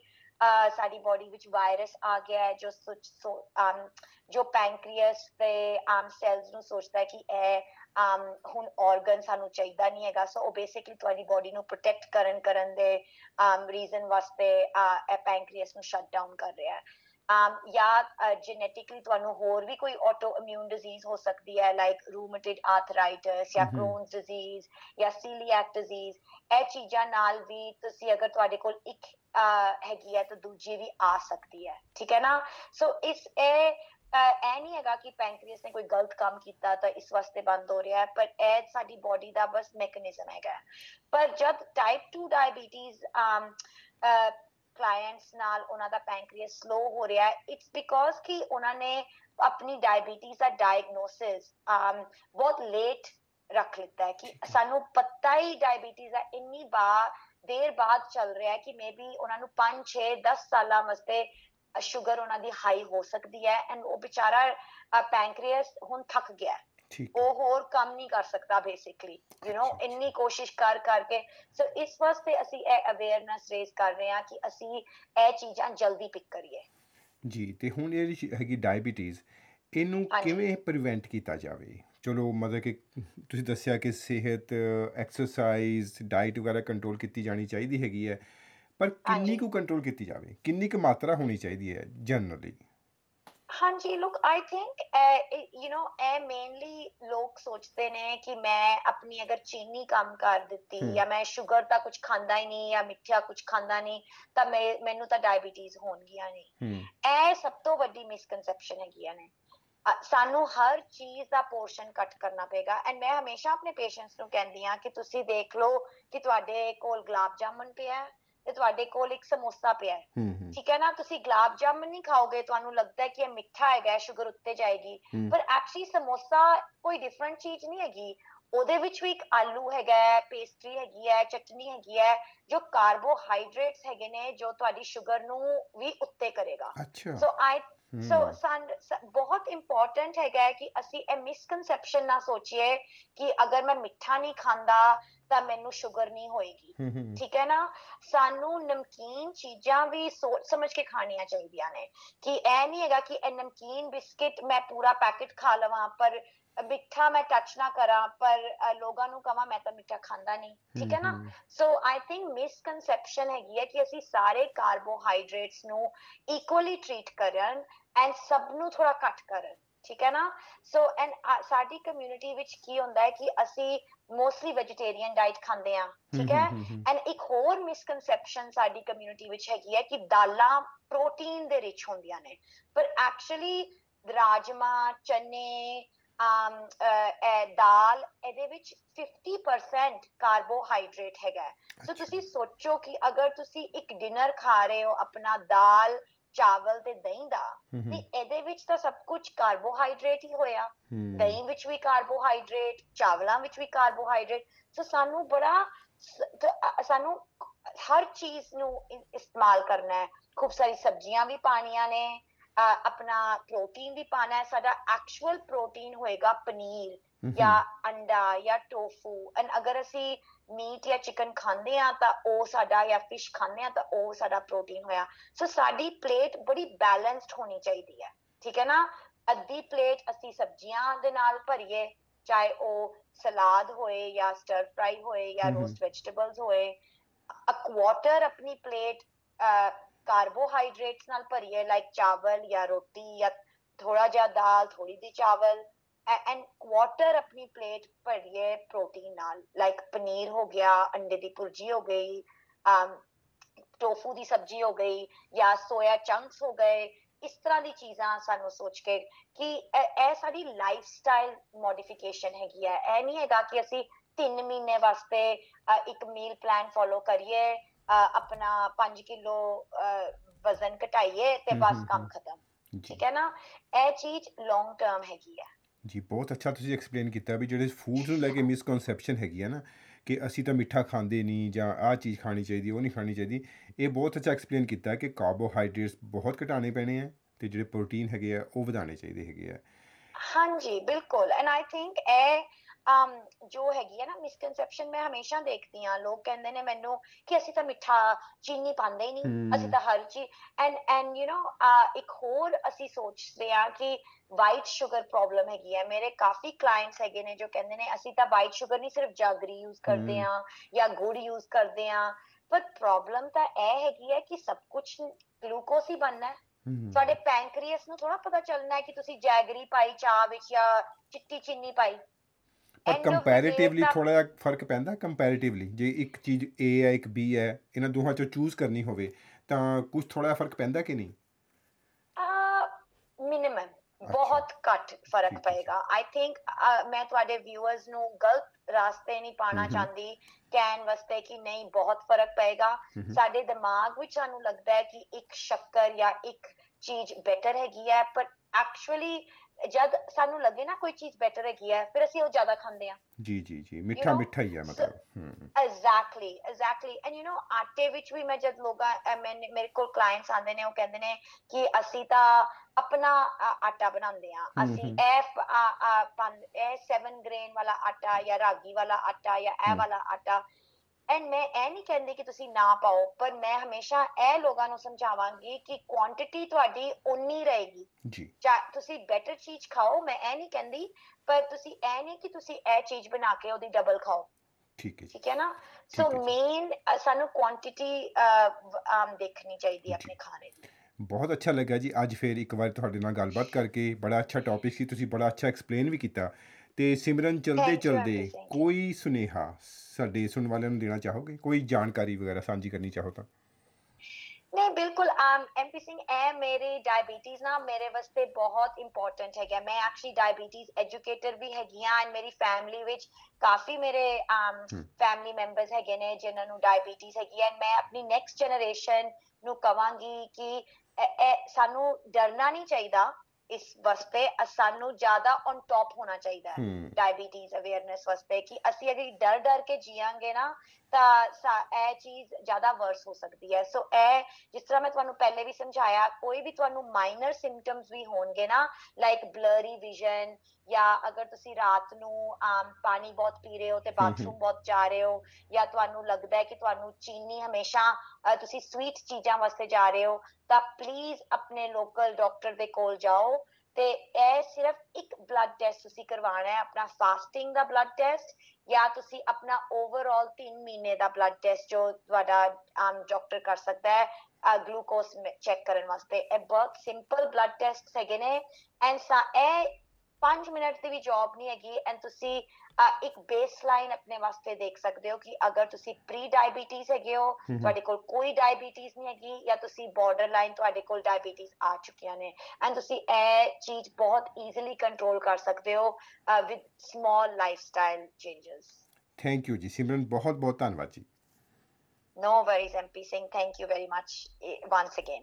ਸਾਡੀ ਬਾਡੀ ਵਿੱਚ ਵਾਇਰਸ ਆ ਗਿਆ ਹੈ ਜੋ ਸੁਚ- ਸੋ- ਅਮ, ਜੋ ਪੈਨਕ੍ਰੀਅਸ ਤੇ ਆਮ ਸੈਲਸ ਨੂੰ ਸੋਚਦਾ ਕਿ ਇਹ um, ਹੁਣ ਆਰਗਨ ਸਾਨੂੰ ਚਾਹੀਦਾ ਨਹੀਂ ਹੈਗਾ। ਸੋ ਉਹ ਬੇਸਿਕਲੀ ਤੁਹਾਡੀ ਬਾਡੀ ਨੂੰ ਪ੍ਰੋਟੈਕਟ ਕਰਨ ਕਰਨ ਦੇ ਰੀਜ਼ਨ ਵਾਸਤੇ ਇਹ ਪੈਨਕ੍ਰੀਅਸ ਨੂੰ ਸ਼ਟ ਡਾਊਨ ਕਰ ਰਿਹਾ ਹੈ। ਜਾਂ ਜੈਨੇਟਿਕਲੀ ਤੁਹਾਨੂੰ ਹੋਰ ਵੀ ਕੋਈ ਆਟੋ ਇਮਿਊਨ ਡਿਜ਼ੀਜ਼ ਹੋ ਸਕਦੀ ਹੈ ਲਾਈਕ ਰੂਮੇਟਿਡ ਆਰਥਰਾਈਟਿਸ ਜਾਂ। ਕ੍ਰੋਨਸ ਡਿਜ਼ੀਜ਼ ਜਾਂ ਸੀਲੀਐਕ ਡਿਜ਼ੀਜ਼ ਇਹ ਚੀਜ਼ਾਂ ਨਾਲ ਵੀ ਤੁਸੀਂ ਅਗਰ ਤੁਹਾਡੇ ਕੋਲ ਇੱਕ ਹੈਗੀ ਹੈ ਤਾਂ ਦੂਜੀ ਵੀ ਆ ਸਕਦੀ ਹੈ ਠੀਕ ਹੈ ਨਾ ਸੋ ਇਸ ਇਹ ਇਹ ਨਹੀਂ ਹੈਗਾ ਕਿ ਪੈਨਕ੍ਰੀਅਸ ਨੇ ਕੋਈ ਗਲਤ ਕੰਮ ਕੀਤਾ ਤਾਂ ਇਸ ਵਾਸਤੇ ਬੰਦ ਹੋ ਰਿਹਾ ਹੈ ਪਰ ਇਹ ਸਾਡੀ ਬਾਡੀ ਦਾ ਬਸ ਮੈਕੈਨਿਜ਼ਮ ਹੈਗਾ ਪਰ ਜਦ ਟਾਈਪ 2 ਡਾਇਬੀਟੀਜ਼ ਕਲਾਇੰਟਸ ਨਾਲ ਉਹਨਾਂ ਦਾ ਪੈਨਕ੍ਰੀਅਸ ਸਲੋ ਹੋ ਰਿਹਾ ਹੈ। ਇਟਸ ਬਿਕੋਜ਼ ਕਿ ਉਹਨਾਂ ਨੇ ਆਪਣੀ ਡਾਇਬੀਟੀਜ਼ ਦਾ ਡਾਇਗਨੋਸਿਸ ਬਹੁਤ ਲੇਟ ਰੱਖ ਲਿੱਤਾ ਹੈ ਕਿ ਸਾਨੂੰ ਪਤਾ ਹੀ ਡਾਇਬੀਟੀਜ਼ ਦਾ ਇੰਨੀ ਬਾਰ ਦੇਰ ਬਾਅਦ ਚੱਲ ਰਿਹਾ ਹੈ ਕਿ ਮੇਬੀ ਉਹਨਾਂ ਨੂੰ 5 6 10 ਸਾਲਾਂ ਵਾਸਤੇ ਸ਼ੂਗਰ ਉਹਨਾਂ ਦੀ ਹਾਈ ਹੋ ਸਕਦੀ ਹੈ। ਐਂਡ ਉਹ ਵਿਚਾਰਾ ਪੈਨਕ੍ਰੀਅਸ ਹੁਣ ਥੱਕ ਗਿਆ ਹੈ
ਹੈ।
ਉਹ ਹੋਰ ਕੰਮ ਨਹੀਂ ਕਰ ਸਕਦਾ ਬੇਸਿਕਲੀ ਯੂ نو ਇੰਨੀ ਕੋਸ਼ਿਸ਼ ਕਰ ਕਰਕੇ ਸੋ ਇਸ ਵਾਸਤੇ ਅਸੀਂ ਇਹ ਅਵੇਅਰਨੈਸ ਰੇਜ਼ ਕਰ ਰਹੇ ਹਾਂ ਕਿ ਅਸੀਂ ਇਹ ਚੀਜ਼ਾਂ ਜਲਦੀ ਪਿਕ ਕਰੀਏ।
ਜੀ ਤੇ ਹੁਣ ਇਹ ਹੈਗੀ ਡਾਇਬੀਟੀਜ਼ ਇਹਨੂੰ। ਕਿਵੇਂ ਪ੍ਰੀਵੈਂਟ ਕੀਤਾ ਜਾਵੇ? ਚਲੋ ਮਤਲਬ ਕਿ ਤੁਸੀਂ ਦੱਸਿਆ ਕਿ ਸਿਹਤ ਐਕਸਰਸਾਈਜ਼ ਡਾਈਟ ਵਗੈਰਾ ਕੰਟਰੋਲ ਕੀਤੀ ਜਾਣੀ ਚਾਹੀਦੀ ਹੈਗੀ ਹੈ ਪਰ ਕਿੰਨੀ। ਕੁ ਕੰਟਰੋਲ ਕੀਤੀ ਜਾਵੇ? ਕਿੰਨੀ ਕੁ ਮਾਤਰਾ ਹੋਣੀ ਚਾਹੀਦੀ ਹੈ ਜਨਰਲੀ
ਹਾਂਜੀ look I think you know ਇਹ ਮੇਨਲੀ ਲੋਕ ਸੋਚਦੇ ਨੇ ਕਿ ਮੈਂ ਆਪਣੀ ਅਗਰ ਚੀਨੀ ਕੰਮ ਕਰ ਦਿੱਤੀ। ਜਾਂ ਮੈਂ ਸ਼ੂਗਰ ਤਾਂ ਕੁਝ ਖਾਂਦਾ ਹੀ ਨਹੀਂ ਜਾਂ ਮਿੱਠਾ ਕੁਝ ਖਾਂਦਾ ਨਹੀਂ ਤਾਂ ਮੈਨੂੰ ਤਾਂ ਡਾਇਬੀਟੀਜ਼ ਹੋਣਗੀਆਂ ਨਹੀਂ ਇਹ ਸਭ ਤੋਂ ਵੱਡੀ ਮਿਸਕਨਸੈਪਸ਼ਨ ਹੈਗੀਆਂ ਨੇ। ਸਾਨੂੰ ਹਰ ਚੀਜ਼ ਦਾ ਪੋਰਸ਼ਨ ਕੱਟ ਕਰਨਾ ਪਏਗਾ। ਐਂਡ ਮੈਂ ਹਮੇਸ਼ਾ ਆਪਣੇ ਪੇਸ਼ੈਂਟਸ ਨੂੰ ਕਹਿੰਦੀ ਆ ਕਿ ਤੁਸੀਂ ਦੇਖ ਲਓ ਕਿ ਤੁਹਾਡੇ ਕੋਲ ਗੁਲਾਬ ਜਾਮਨ ਪਿਆ ਤੇ ਤੁਹਾਡੇ ਕੋਲ ਇੱਕ ਸਮੋਸਾ ਪਿਆ ਹੈ। ਠੀਕ ਹੈ ਨਾ? ਤੁਸੀਂ ਗੁਲਾਬ ਜਾਮਨ ਨਹੀਂ ਖਾਓਗੇ ਤੁਹਾਨੂੰ ਲੱਗਦਾ ਹੈ ਕਿ ਇਹ ਮਿੱਠਾ ਹੈਗਾ ਸ਼ੂਗਰ ਉੱਤੇ ਜਾਏਗੀ। ਪਰ ਐਕਚੁਅਲੀ ਸਮੋਸਾ ਕੋਈ ਡਿਫਰੈਂਟ ਚੀਜ਼ ਨਹੀਂ ਹੈਗੀ। ਉਹਦੇ ਵਿੱਚ ਵੀ ਇੱਕ ਆਲੂ ਹੈਗਾ ਪੇਸਟਰੀ ਹੈਗੀ ਹੈ ਚਟਨੀ ਹੈਗੀ ਹੈ ਜੋ ਕਾਰਬੋਹਾਈਡਰੇਟਸ ਹੈਗੇ ਨੇ ਜੋ ਤੁਹਾਡੀ ਸ਼ੂਗਰ ਨੂੰ ਵੀ ਉੱਤੇ ਕਰੇਗਾ। ਸੋ ਆਈ ਸੋ ਬਹੁਤ ਇੰਪੋਰਟੈਂਟ ਹੈਗਾ ਕਿ ਅਸੀਂ ਇਹ ਮਿਸਕਨਸੈਪਸ਼ਨ ਨਾ ਸੋਚੀਏ ਕਿ ਅਗਰ ਮੈਂ ਮਿੱਠਾ ਨਹੀਂ ਖਾਂਦਾ ਤਾਂ ਮੈਨੂੰ ਸ਼ੂਗਰ ਨਹੀਂ ਹੋਏਗੀ। ਠੀਕ ਹੈ ਨਾ? ਸਾਨੂੰ ਨਮਕੀਨ ਚੀਜ਼ਾਂ ਵੀ ਸੋਚ ਸਮਝ ਕੇ ਖਾਣੀਆਂ ਚਾਹੀਦੀਆਂ ਨੇ। ਕਿ ਇਹ ਨਹੀਂ ਹੈਗਾ ਕਿ ਇਹ ਨਮਕੀਨ ਬਿਸਕਿਟ ਮੈਂ ਪੂਰਾ ਪੈਕੇਟ ਖਾ ਲਵਾਂ ਪਰ ਮਿੱਠਾ ਮੈਂ ਟੱਚ ਨਾ ਕਰਾਂ ਪਰ ਲੋਕਾਂ ਨੂੰ ਕਹਾਂ ਮੈਂ ਤਾਂ ਮਿੱਠਾ ਖਾਂਦਾ ਨਹੀਂ। ਠੀਕ ਹੈ ਨਾ? ਸੋ ਆਈ ਥਿੰਕ ਮਿਸਕਨਸੈਪਸ਼ਨ ਹੈਗੀ ਹੈ ਕਿ ਅਸੀਂ ਸਾਰੇ ਕਾਰਬੋਹਾਈਡਰੇਟਸ ਨੂੰ ਇਕੁਅਲੀ ਟ੍ਰੀਟ ਕਰਨ ਐਂਡ ਸਭ ਨੂੰ ਥੋੜਾ ਘੱਟ ਕਰਨ ਠੀਕ ਹੈ ਨਾ? ਸੋ ਐਂਡ ਸਾਡੀ ਕਮਿਊਨਿਟੀ ਵਿੱਚ ਕੀ ਹੁੰਦਾ ਹੈ ਕਿ ਅਸੀਂ ਮੋਸਟਲੀ ਵੈਜੀਟੇਰੀਅਨ ਡਾਈਟ ਖਾਂਦੇ ਆ ਠੀਕ
ਹੂੰ,
ਐਂਡ ਇੱਕ ਹੋਰ ਮਿਸਕਨਸੈਪਸ਼ਨ ਸਾਡੀ ਕਮਿਊਨਿਟੀ ਵਿੱਚ ਹੈਗੀ ਹੈ ਕਿ ਦਾਲਾਂ ਪ੍ਰੋਟੀਨ ਦੇ ਰਿਚ ਹੁੰਦੀਆਂ ਨੇ। ਪਰ ਐਕਚੁਅਲੀ ਰਾਜਮਾ ਚਨੇ ਇਹ ਦਾਲ ਇਹਦੇ ਵਿੱਚ 50% ਕਾਰਬੋਹਾਈਡਰੇਟ ਹੈਗਾ ਸੋ। ਤੁਸੀਂ ਸੋਚੋ ਕਿ ਅਗਰ ਤੁਸੀਂ ਇੱਕ ਡਿਨਰ ਖਾ ਰਹੇ ਹੋ ਆਪਣਾ ਦਾਲ ਚਾਵਲ ਤੇ ਦਹੀਂ ਦਾ ਤੇ ਇਹਦੇ ਵਿੱਚ ਤਾਂ ਸਭ ਕੁਝ ਕਾਰਬੋਹਾਈਡਰੇਟ ਹੀ ਹੋਇਆ। ਦਹੀਂ ਵਿੱਚ ਵੀ ਕਾਰਬੋਹਾਈਡਰੇਟ ਚਾਵਲਾਂ ਵਿੱਚ ਵੀ ਕਾਰਬੋਹਾਈਡਰੇਟ ਸੋ ਸਾਨੂੰ ਬੜਾ ਸਾਨੂੰ ਹਰ ਚੀਜ਼ ਨੂੰ ਇਸਤੇਮਾਲ ਕਰਨਾ ਹੈ। ਖੂਬ ਸਾਰੀ ਸਬਜ਼ੀਆਂ ਵੀ ਪਾਣੀਆਂ ਨੇ ਆਪਣਾ ਪ੍ਰੋਟੀਨ ਵੀ ਪਾਣਾ ਹੈ। ਸਾਡਾ ਐਕਚੁਅਲ ਪ੍ਰੋਟੀਨ ਹੋਏਗਾ ਪਨੀਰ ਜਾਂ ਅੰਡਾ ਜਾਂ ਟੋਫੂ ਐਂਡ ਅਗਰ ਅਸੀਂ ਮੀਟ ਜਾਂ ਚਿਕਨ ਖਾਂਦੇ ਆ ਤਾਂ ਉਹ ਸਾਡਾ ਜਾਂ ਫਿਸ਼ ਖਾਂਦੇ ਆ ਤਾਂ ਉਹ ਸਾਡਾ ਪ੍ਰੋਟੀਨ ਹੋਇਆ। ਸੋ ਸਾਡੀ ਪਲੇਟ ਬੜੀ ਬੈਲੈਂਸਡ ਹੋਣੀ ਚਾਹੀਦੀ ਹੈ। ਠੀਕ ਹੈ ਨਾ? ਅੱਧੀ ਪਲੇਟ ਅਸੀਂ ਸਬਜ਼ੀਆਂ ਦੇ ਨਾਲ ਭਰੀਏ ਚਾਹੇ ਉਹ ਸਲਾਦ ਹੋਏ ਜਾਂ ਸਟਰ ਫਰਾਈ ਹੋਏ ਜਾਂ। ਰੋਸਟ ਵੈਜੀਟੇਬਲਸ ਹੋਏ ਅ ਕੁਆਟਰ ਆਪਣੀ ਪਲੇਟ ਕਾਰਬੋਹਾਈਡਰੇਟਸ ਨਾਲ ਭਰੀਏ ਲਾਈਕ ਚਾਵਲ ਜਾਂ ਰੋਟੀ ਜਾਂ ਥੋੜਾ ਜਿਹਾ ਦਾਲ ਥੋੜੀ ਜਿਹੀ ਚਾਵਲ। ਐਂਡ ਕੁਆਟਰ ਆਪਣੀ ਪਲੇਟ ਭਰੀਏ ਪ੍ਰੋਟੀਨ ਨਾਲ ਲਾਈਕ ਪਨੀਰ ਹੋ ਗਿਆ ਅੰਡੇ ਦੀ ਭੁਰਜੀ ਹੋ ਗਈ ਟੋਫੂ ਦੀ ਸਬਜ਼ੀ ਹੋ ਗਈ ਜਾਂ ਸੋਇਆ ਚੰਕਸ ਹੋ ਗਏ ਇਸ ਤਰ੍ਹਾਂ ਦੀ ਚੀਜ਼ਾਂ ਸਾਨੂੰ ਸੋਚ ਕੇ ਕਿ ਇਹ ਸਾਡੀ ਲਾਈਫ ਸਟਾਈਲ ਮੋਡੀਫਿਕੇਸ਼ਨ ਹੈਗੀ ਹੈ ਇਹ ਨਹੀਂ ਹੈਗਾ ਕਿ ਅਸੀਂ 3 ਮਹੀਨੇ ਵਾਸਤੇ ਇੱਕ ਮੀਲ ਪਲਾਨ ਫੋਲੋ ਕਰੀਏ ਆਪਣਾ 5 ਕਿਲੋ ਵਜ਼ਨ ਘਟਾਈਏ ਤੇ ਬਸ ਕੰਮ। ਖਤਮ ਠੀਕ ਹੈ ਨਾ ਇਹ ਚੀਜ਼ ਲੌਂਗ ਟਰਮ ਹੈਗੀ ਹੈ
ਜੀ ਬਹੁਤ ਅੱਛਾ ਤੁਸੀਂ ਐਕਸਪਲੇਨ ਕੀਤਾ ਵੀ ਜਿਹੜੇ ਫੂਡ ਨੂੰ ਲੈ ਕੇ ਮਿਸਕਨਸੈਪਸ਼ਨ ਹੈਗੀ ਹੈ ਨਾ ਕਿ ਅਸੀਂ ਤਾਂ ਮਿੱਠਾ ਖਾਂਦੇ ਨਹੀਂ ਜਾਂ ਆਹ ਚੀਜ਼ ਖਾਣੀ ਚਾਹੀਦੀ ਉਹ ਨਹੀਂ ਖਾਣੀ ਚਾਹੀਦੀ ਇਹ ਬਹੁਤ ਅੱਛਾ ਐਕਸਪਲੇਨ ਕੀਤਾ ਕਿ ਕਾਰਬੋਹਾਈਡਰੇਟਸ ਬਹੁਤ ਘਟਾਉਣੇ ਪੈਣੇ ਆ ਤੇ ਜਿਹੜੇ ਪ੍ਰੋਟੀਨ ਹੈਗੇ ਆ ਉਹ ਵਧਾਉਣੇ ਚਾਹੀਦੇ ਹੈਗੇ ਆ।
ਹਾਂਜੀ ਬਿਲਕੁਲ ਐਂਡ ਆਈ ਥਿੰਕ ਇਹ um, ਜੋ ਹੈਗੀ ਹੈ ਨਾ ਮਿਸਕਨਸੈਪਸ਼ਨ ਮੈਂ ਹਮੇਸ਼ਾ ਦੇਖਦੀ ਆ ਲੋਕ ਕਹਿੰਦੇ ਨੇ ਮੈਨੂੰ ਕਿ ਅਸੀਂ ਤਾਂ ਮਿੱਠਾ ਚੀਨੀ ਪਾਉਂਦੇ ਹੀ ਨਹੀਂ। ਅਸੀਂ ਤਾਂ ਹਰ ਚੀਜ਼ ਐਂਡ ਐਂਡ ਯੂ نو ਇੱਕ ਹੋਰ ਅਸੀਂ ਸੋਚਦੇ ਆ ਕਿ ਵਾਈਟ ਸ਼ੂਗਰ ਪ੍ਰੋਬਲਮ ਹੈਗੀ ਹੈ ਮੇਰੇ ਕਾਫੀ ਕਲਾਇੰਟਸ ਹੈਗੇ ਨੇ ਜੋ ਕਹਿੰਦੇ ਨੇ ਅਸੀਂ ਤਾਂ ਵਾਈਟ ਸ਼ੂਗਰ ਨਹੀਂ ਸਿਰਫ ਜਾਗਰੀ ਯੂਜ਼ ਕਰਦੇ। ਆ ਜਾਂ ਗੁੜ ਯੂਜ਼ ਕਰਦੇ ਆ ਪਰ ਪ੍ਰੋਬਲਮ ਤਾਂ ਇਹ ਹੈਗੀ ਹੈ ਕਿ ਸਭ ਕੁਝ ਗਲੂਕੋਜ਼ ਹੀ ਬਣਨਾ ਹੈ। ਤੁਹਾਡੇ ਪੈਂਕਰੀਅਸ ਨੂੰ ਥੋੜਾ ਪਤਾ ਚੱਲਣਾ ਹੈ ਕਿ ਤੁਸੀਂ ਜੈਗਰੀ ਪਾਈ ਚਾਹ ਵਿੱਚ ਜਾਂ ਚਿੱਟੀ ਚੀਨੀ ਪਾਈ।
ਪਰ ਕੰਪੈਰੀਟਿਵਲੀ ਥੋੜਾ ਜਿਹਾ ਫ਼ਰਕ ਪੈਂਦਾ ਕੰਪੈਰੀਟਿਵਲੀ ਜੇ ਇੱਕ ਚੀਜ਼ A ਹੈ ਇੱਕ B ਹੈ ਇਹਨਾਂ ਦੋਹਾਂ ਚੋਂ ਚੂਜ਼ ਕਰਨੀ ਹੋਵੇ ਤਾਂ ਕੁਝ ਥੋੜਾ ਜਿਹਾ ਫ਼ਰਕ ਪੈਂਦਾ ਕਿ ਨਹੀਂ
ਮਿਨੀਮਮ ਬਹੁਤ ਘੱਟ ਫ਼ਰਕ। ਪਏਗਾ ਆਈ ਥਿੰਕ ਮੈਂ ਤੁਹਾਡੇ ਵਿਊਅਰਸ ਨੂੰ ਗਲਤ ਰਾਸਤੇ ਨਹੀਂ ਪਾਣਾ। ਚਾਹੁੰਦੀ ਕਹਿਣ ਵਾਸਤੇ ਕਿ ਨਹੀਂ ਬਹੁਤ ਫ਼ਰਕ ਪਏਗਾ। ਸਾਡੇ ਦਿਮਾਗ ਵਿੱਚ ਸਾਨੂੰ ਲੱਗਦਾ ਹੈ ਕਿ ਇੱਕ ਸ਼ੱਕਰ ਜਾਂ ਇੱਕ ਚੀਜ਼ ਬੈਟਰ ਹੈਗੀ ਹੈ ਪਰ ਐਕਚੁਅਲੀ ਜਦ ਸਾਨੂੰ ਲੱਗੇ ਨਾ ਕੋਈ ਚੀਜ਼ ਬੈਟਰ ਹੈਗੀ ਹੈ ਫਿਰ ਅਸੀਂ ਉਹ ਜ਼ਿਆਦਾ ਖਾਂਦੇ ਆ
ਜੀ ਜੀ ਜੀ ਮਿੱਠਾ ਮਿੱਠਾ ਹੀ ਹੈ ਮਤਲਬ ਹਮ
exactly exactly and you know ਆਟੇ ਵਿੱਚ ਵੀ ਮੈਂ ਜਦ ਅਹ ਮੈਨੇ- ਮੇਰੇ ਕੋਲ ਕਲਾਇੰਟਸ ਆਉਂਦੇ ਨੇ ਉਹ ਕਹਿੰਦੇ ਨੇ ਕਿ ਅਸੀਂ ਤਾਂ ਆਪਣਾ ਆਟਾ ਬਣਾਉਂਦੇ ਆ ਅਸੀਂ ਅ, ਪੰਜ- ਇਹ 7 ਗ੍ਰੇਨ ਵਾਲਾ ਆਟਾ ਜਾਂ ਰਾਗੀ ਵਾਲਾ ਆਟਾ ਜਾਂ ਇਹ। ਵਾਲਾ ਆਟਾ ਐਂਡ ਮੈਂ ਇਹ ਨਹੀਂ ਕਹਿੰਦੀ ਕਿ ਤੁਸੀਂ ਨਾ ਪਾਓ ਪਰ ਮੈਂ ਹਮੇਸ਼ਾ ਇਹ ਲੋਕਾਂ ਨੂੰ ਸਮਝਾਵਾਂਗੀ ਕਿ ਕੁਆਂਟੀਟੀ ਤੁਹਾਡੀ ਉਨੀ ਰਹੇਗੀ।
ਜੀ।
ਤੁਸੀਂ ਬੈਟਰ ਚੀਜ਼ ਖਾਓ ਮੈਂ ਇਹ ਨਹੀਂ ਕਹਿੰਦੀ ਪਰ ਤੁਸੀਂ ਇਹ ਨਹੀਂ ਕਿ ਤੁਸੀਂ ਇਹ ਚੀਜ਼ ਬਣਾ ਕੇ ਉਹਦੀ ਡਬਲ ਖਾਓ।
ਠੀਕ ਹੈ
ਠੀਕ ਹੈ ਨਾ? ਸੋ। ਮੇਨ ਸਾਨੂੰ ਕੁਆਂਟੀਟੀ ਆਮ ਦੇਖਣੀ ਚਾਹੀਦੀ ਆਪਣੇ ਖਾਣੇ ਦੀ।
ਬਹੁਤ ਅੱਛਾ ਲੱਗਾ ਜੀ। ਅੱਜ ਫੇਰ ਇੱਕ ਵਾਰ ਤੁਹਾਡੇ ਨਾਲ ਗੱਲਬਾਤ ਕਰਕੇ ਬੜਾ ਅੱਛਾ ਟੌਪਿਕ ਸੀ। ਤੁਸੀਂ ਬੜਾ ਅੱਛਾ ਐਕਸਪਲੇਨ ਵੀ ਕੀਤਾ। ਤੇ ਸਿਮਰਨ ਚਲਦੇ ਚਲਦੇ. ਕੋਈ ਸੁਨੇਹਾ ਸਾਡੇ ਸੁਣਨ ਵਾਲਿਆਂ ਨੂੰ ਦੇਣਾ ਚਾਹੋਗੇ? ਕੋਈ ਜਾਣਕਾਰੀ ਵਗੈਰਾ ਸਾਂਝੀ ਕਰਨੀ ਚਾਹੋ ਤਾਂ?
ਨਹੀਂ ਬਿਲਕੁਲ ਆਮ ਐਮਪੀ ਸਿੰਘ ਇਹ ਮੇਰੀ ਡਾਇਬੀਟੀਜ਼ ਨਾ ਮੇਰੇ ਵਾਸਤੇ ਬਹੁਤ ਇੰਪੋਰਟੈਂਟ ਹੈਗਾ। ਮੈਂ ਐਕਚੁਅਲੀ ਡਾਇਬੀਟੀਜ਼ ਐਜੂਕੇਟਰ ਵੀ ਹੈਗੀ ਹਾਂ ਐਂਡ ਮੇਰੀ ਫੈਮਿਲੀ ਵਿੱਚ ਕਾਫੀ ਮੇਰੇ ਆਮ। ਫੈਮਿਲੀ ਮੈਂਬਰਸ ਹੈਗੇ ਨੇ ਜਿਨ੍ਹਾਂ ਨੂੰ ਡਾਇਬੀਟੀਜ਼ ਹੈਗੀ ਹੈ। ਮੈਂ ਆਪਣੀ ਨੈਕਸਟ ਜਨਰੇਸ਼ਨ ਨੂੰ ਕਵਾਂਗੀ ਕਿ ਸਾਨੂੰ ਡਰਨਾ ਨਹੀਂ ਚਾਹੀਦਾ। ਇਸ ਵਾਸਤੇ ਸਾਨੂੰ ਜ਼ਿਆਦਾ ਔਨ ਟੌਪ ਹੋਣਾ ਚਾਹੀਦਾ ਹੈ।
ਹੂੰ।
ਡਾਇਬੀਟੀਜ਼ ਅਵੇਅਰਨੈਸ ਵਾਸਤੇ ਕਿ ਅਸੀਂ ਅਗਰ ਡਰ ਡਰ ਕੇ ਜੀਵਾਂਗੇ ਨਾ ਤਾਂ ਸਾ- ਇਹ ਚੀਜ਼ ਜ਼ਿਆਦਾ ਵਰਸ ਹੋ ਸਕਦੀ ਹੈ। ਸੋ ਇਹ ਜਿਸ ਤਰ੍ਹਾਂ ਮੈਂ ਤੁਹਾਨੂੰ ਪਹਿਲੇ ਵੀ ਸਮਝਾਇਆ ਕੋਈ ਵੀ ਤੁਹਾਨੂੰ ਮਾਈਨਰ ਸਿੰਪਟਮਸ ਵੀ ਹੋਣਗੇ ਨਾ ਲਾਈਕ ਬਲਰੀ ਵਿਜ਼ਨ ਜਾਂ ਅਗਰ ਤੁਸੀਂ ਰਾਤ ਨੂੰ ਆਮ ਪਾਣੀ ਬਹੁਤ ਪੀ ਰਹੇ ਹੋ ਤੇ ਬਾਥਰੂਮ ਬਹੁਤ ਜਾ ਰਹੇ ਹੋ ਜਾਂ ਤੁਹਾਨੂੰ ਲੱਗਦਾ ਹੈ ਕਿ ਤੁਹਾਨੂੰ ਚੀਨੀ ਹਮੇਸ਼ਾ ਤੁਸੀਂ ਸਵੀਟ ਚੀਜ਼ਾਂ ਵਾਸਤੇ ਜਾ ਰਹੇ ਹੋ ਤਾਂ ਪਲੀਜ਼ ਆਪਣੇ ਲੋਕਲ ਡਾਕਟਰ ਦੇ ਕੋਲ ਜਾਓ ਤੇ ਇਹ ਸਿਰਫ ਇੱਕ ਬਲੱਡ ਟੈਸਟ ਤੁਸੀਂ ਕਰਵਾਉਣਾ ਹੈ। ਆਪਣਾ ਫਾਸਟਿੰਗ ਦਾ ਬਲੱਡ ਟੈਸਟ ਜਾਂ ਤੁਸੀਂ ਆਪਣਾ ਓਵਰਆਲ 3 ਮਹੀਨੇ ਦਾ ਬਲੱਡ ਟੈਸਟ ਜੋ ਤੁਹਾਡਾ, ਆਮ ਡਾਕਟਰ ਕਰ ਸਕਦਾ ਹੈ ਗਲੂਕੋਸ ਚੈੱਕ ਕਰਨ ਵਾਸਤੇ। ਇਹ ਬਹੁਤ ਸਿੰਪਲ ਬਲੱਡ ਟੈਸਟ ਹੈਗੇ ਨੇ। ਐਂਡ ਇਹ 5 ਮਿੰਟ ਦੀ ਵੀ ਜੌਬ ਨਹੀਂ ਹੈਗੀ ਐਂਡ ਤੁਸੀਂ ਅ, ਇੱਕ ਬੇਸਲਾਈਨ ਆਪਣੇ ਵਾਸਤੇ ਦੇਖ ਸਕਦੇ ਹੋ ਕਿ ਅਗਰ ਤੁਸੀਂ ਪ੍ਰੀ ਡਾਇਬੀਟੀਜ਼ ਹੈਗੇ ਹੋ
ਹਮ।
ਤੁਹਾਡੇ ਕੋਲ ਕੋਈ ਡਾਇਬੀਟੀਜ਼ ਨਹੀਂ ਹੈਗੀ ਜਾਂ ਤੁਸੀਂ ਬਾਰਡਰਲਾਈਨ ਤੁਹਾਡੇ ਕੋਲ ਡਾਇਬੀਟੀਜ਼ ਆ ਚੁੱਕੀਆਂ ਨੇ ਐਂਡ ਤੁਸੀਂ ਇਹ ਚੀਜ਼ ਬਹੁਤ ਈਜ਼ੀਲੀ ਕੰਟਰੋਲ ਕਰ ਸਕਦੇ ਹੋ with small lifestyle changes
thank you ji Simran ਬਹੁਤ ਬਹੁਤ ਧੰਨਵਾਦ ਜੀ
No worries, MP Singh. Thank you very much eh, once again.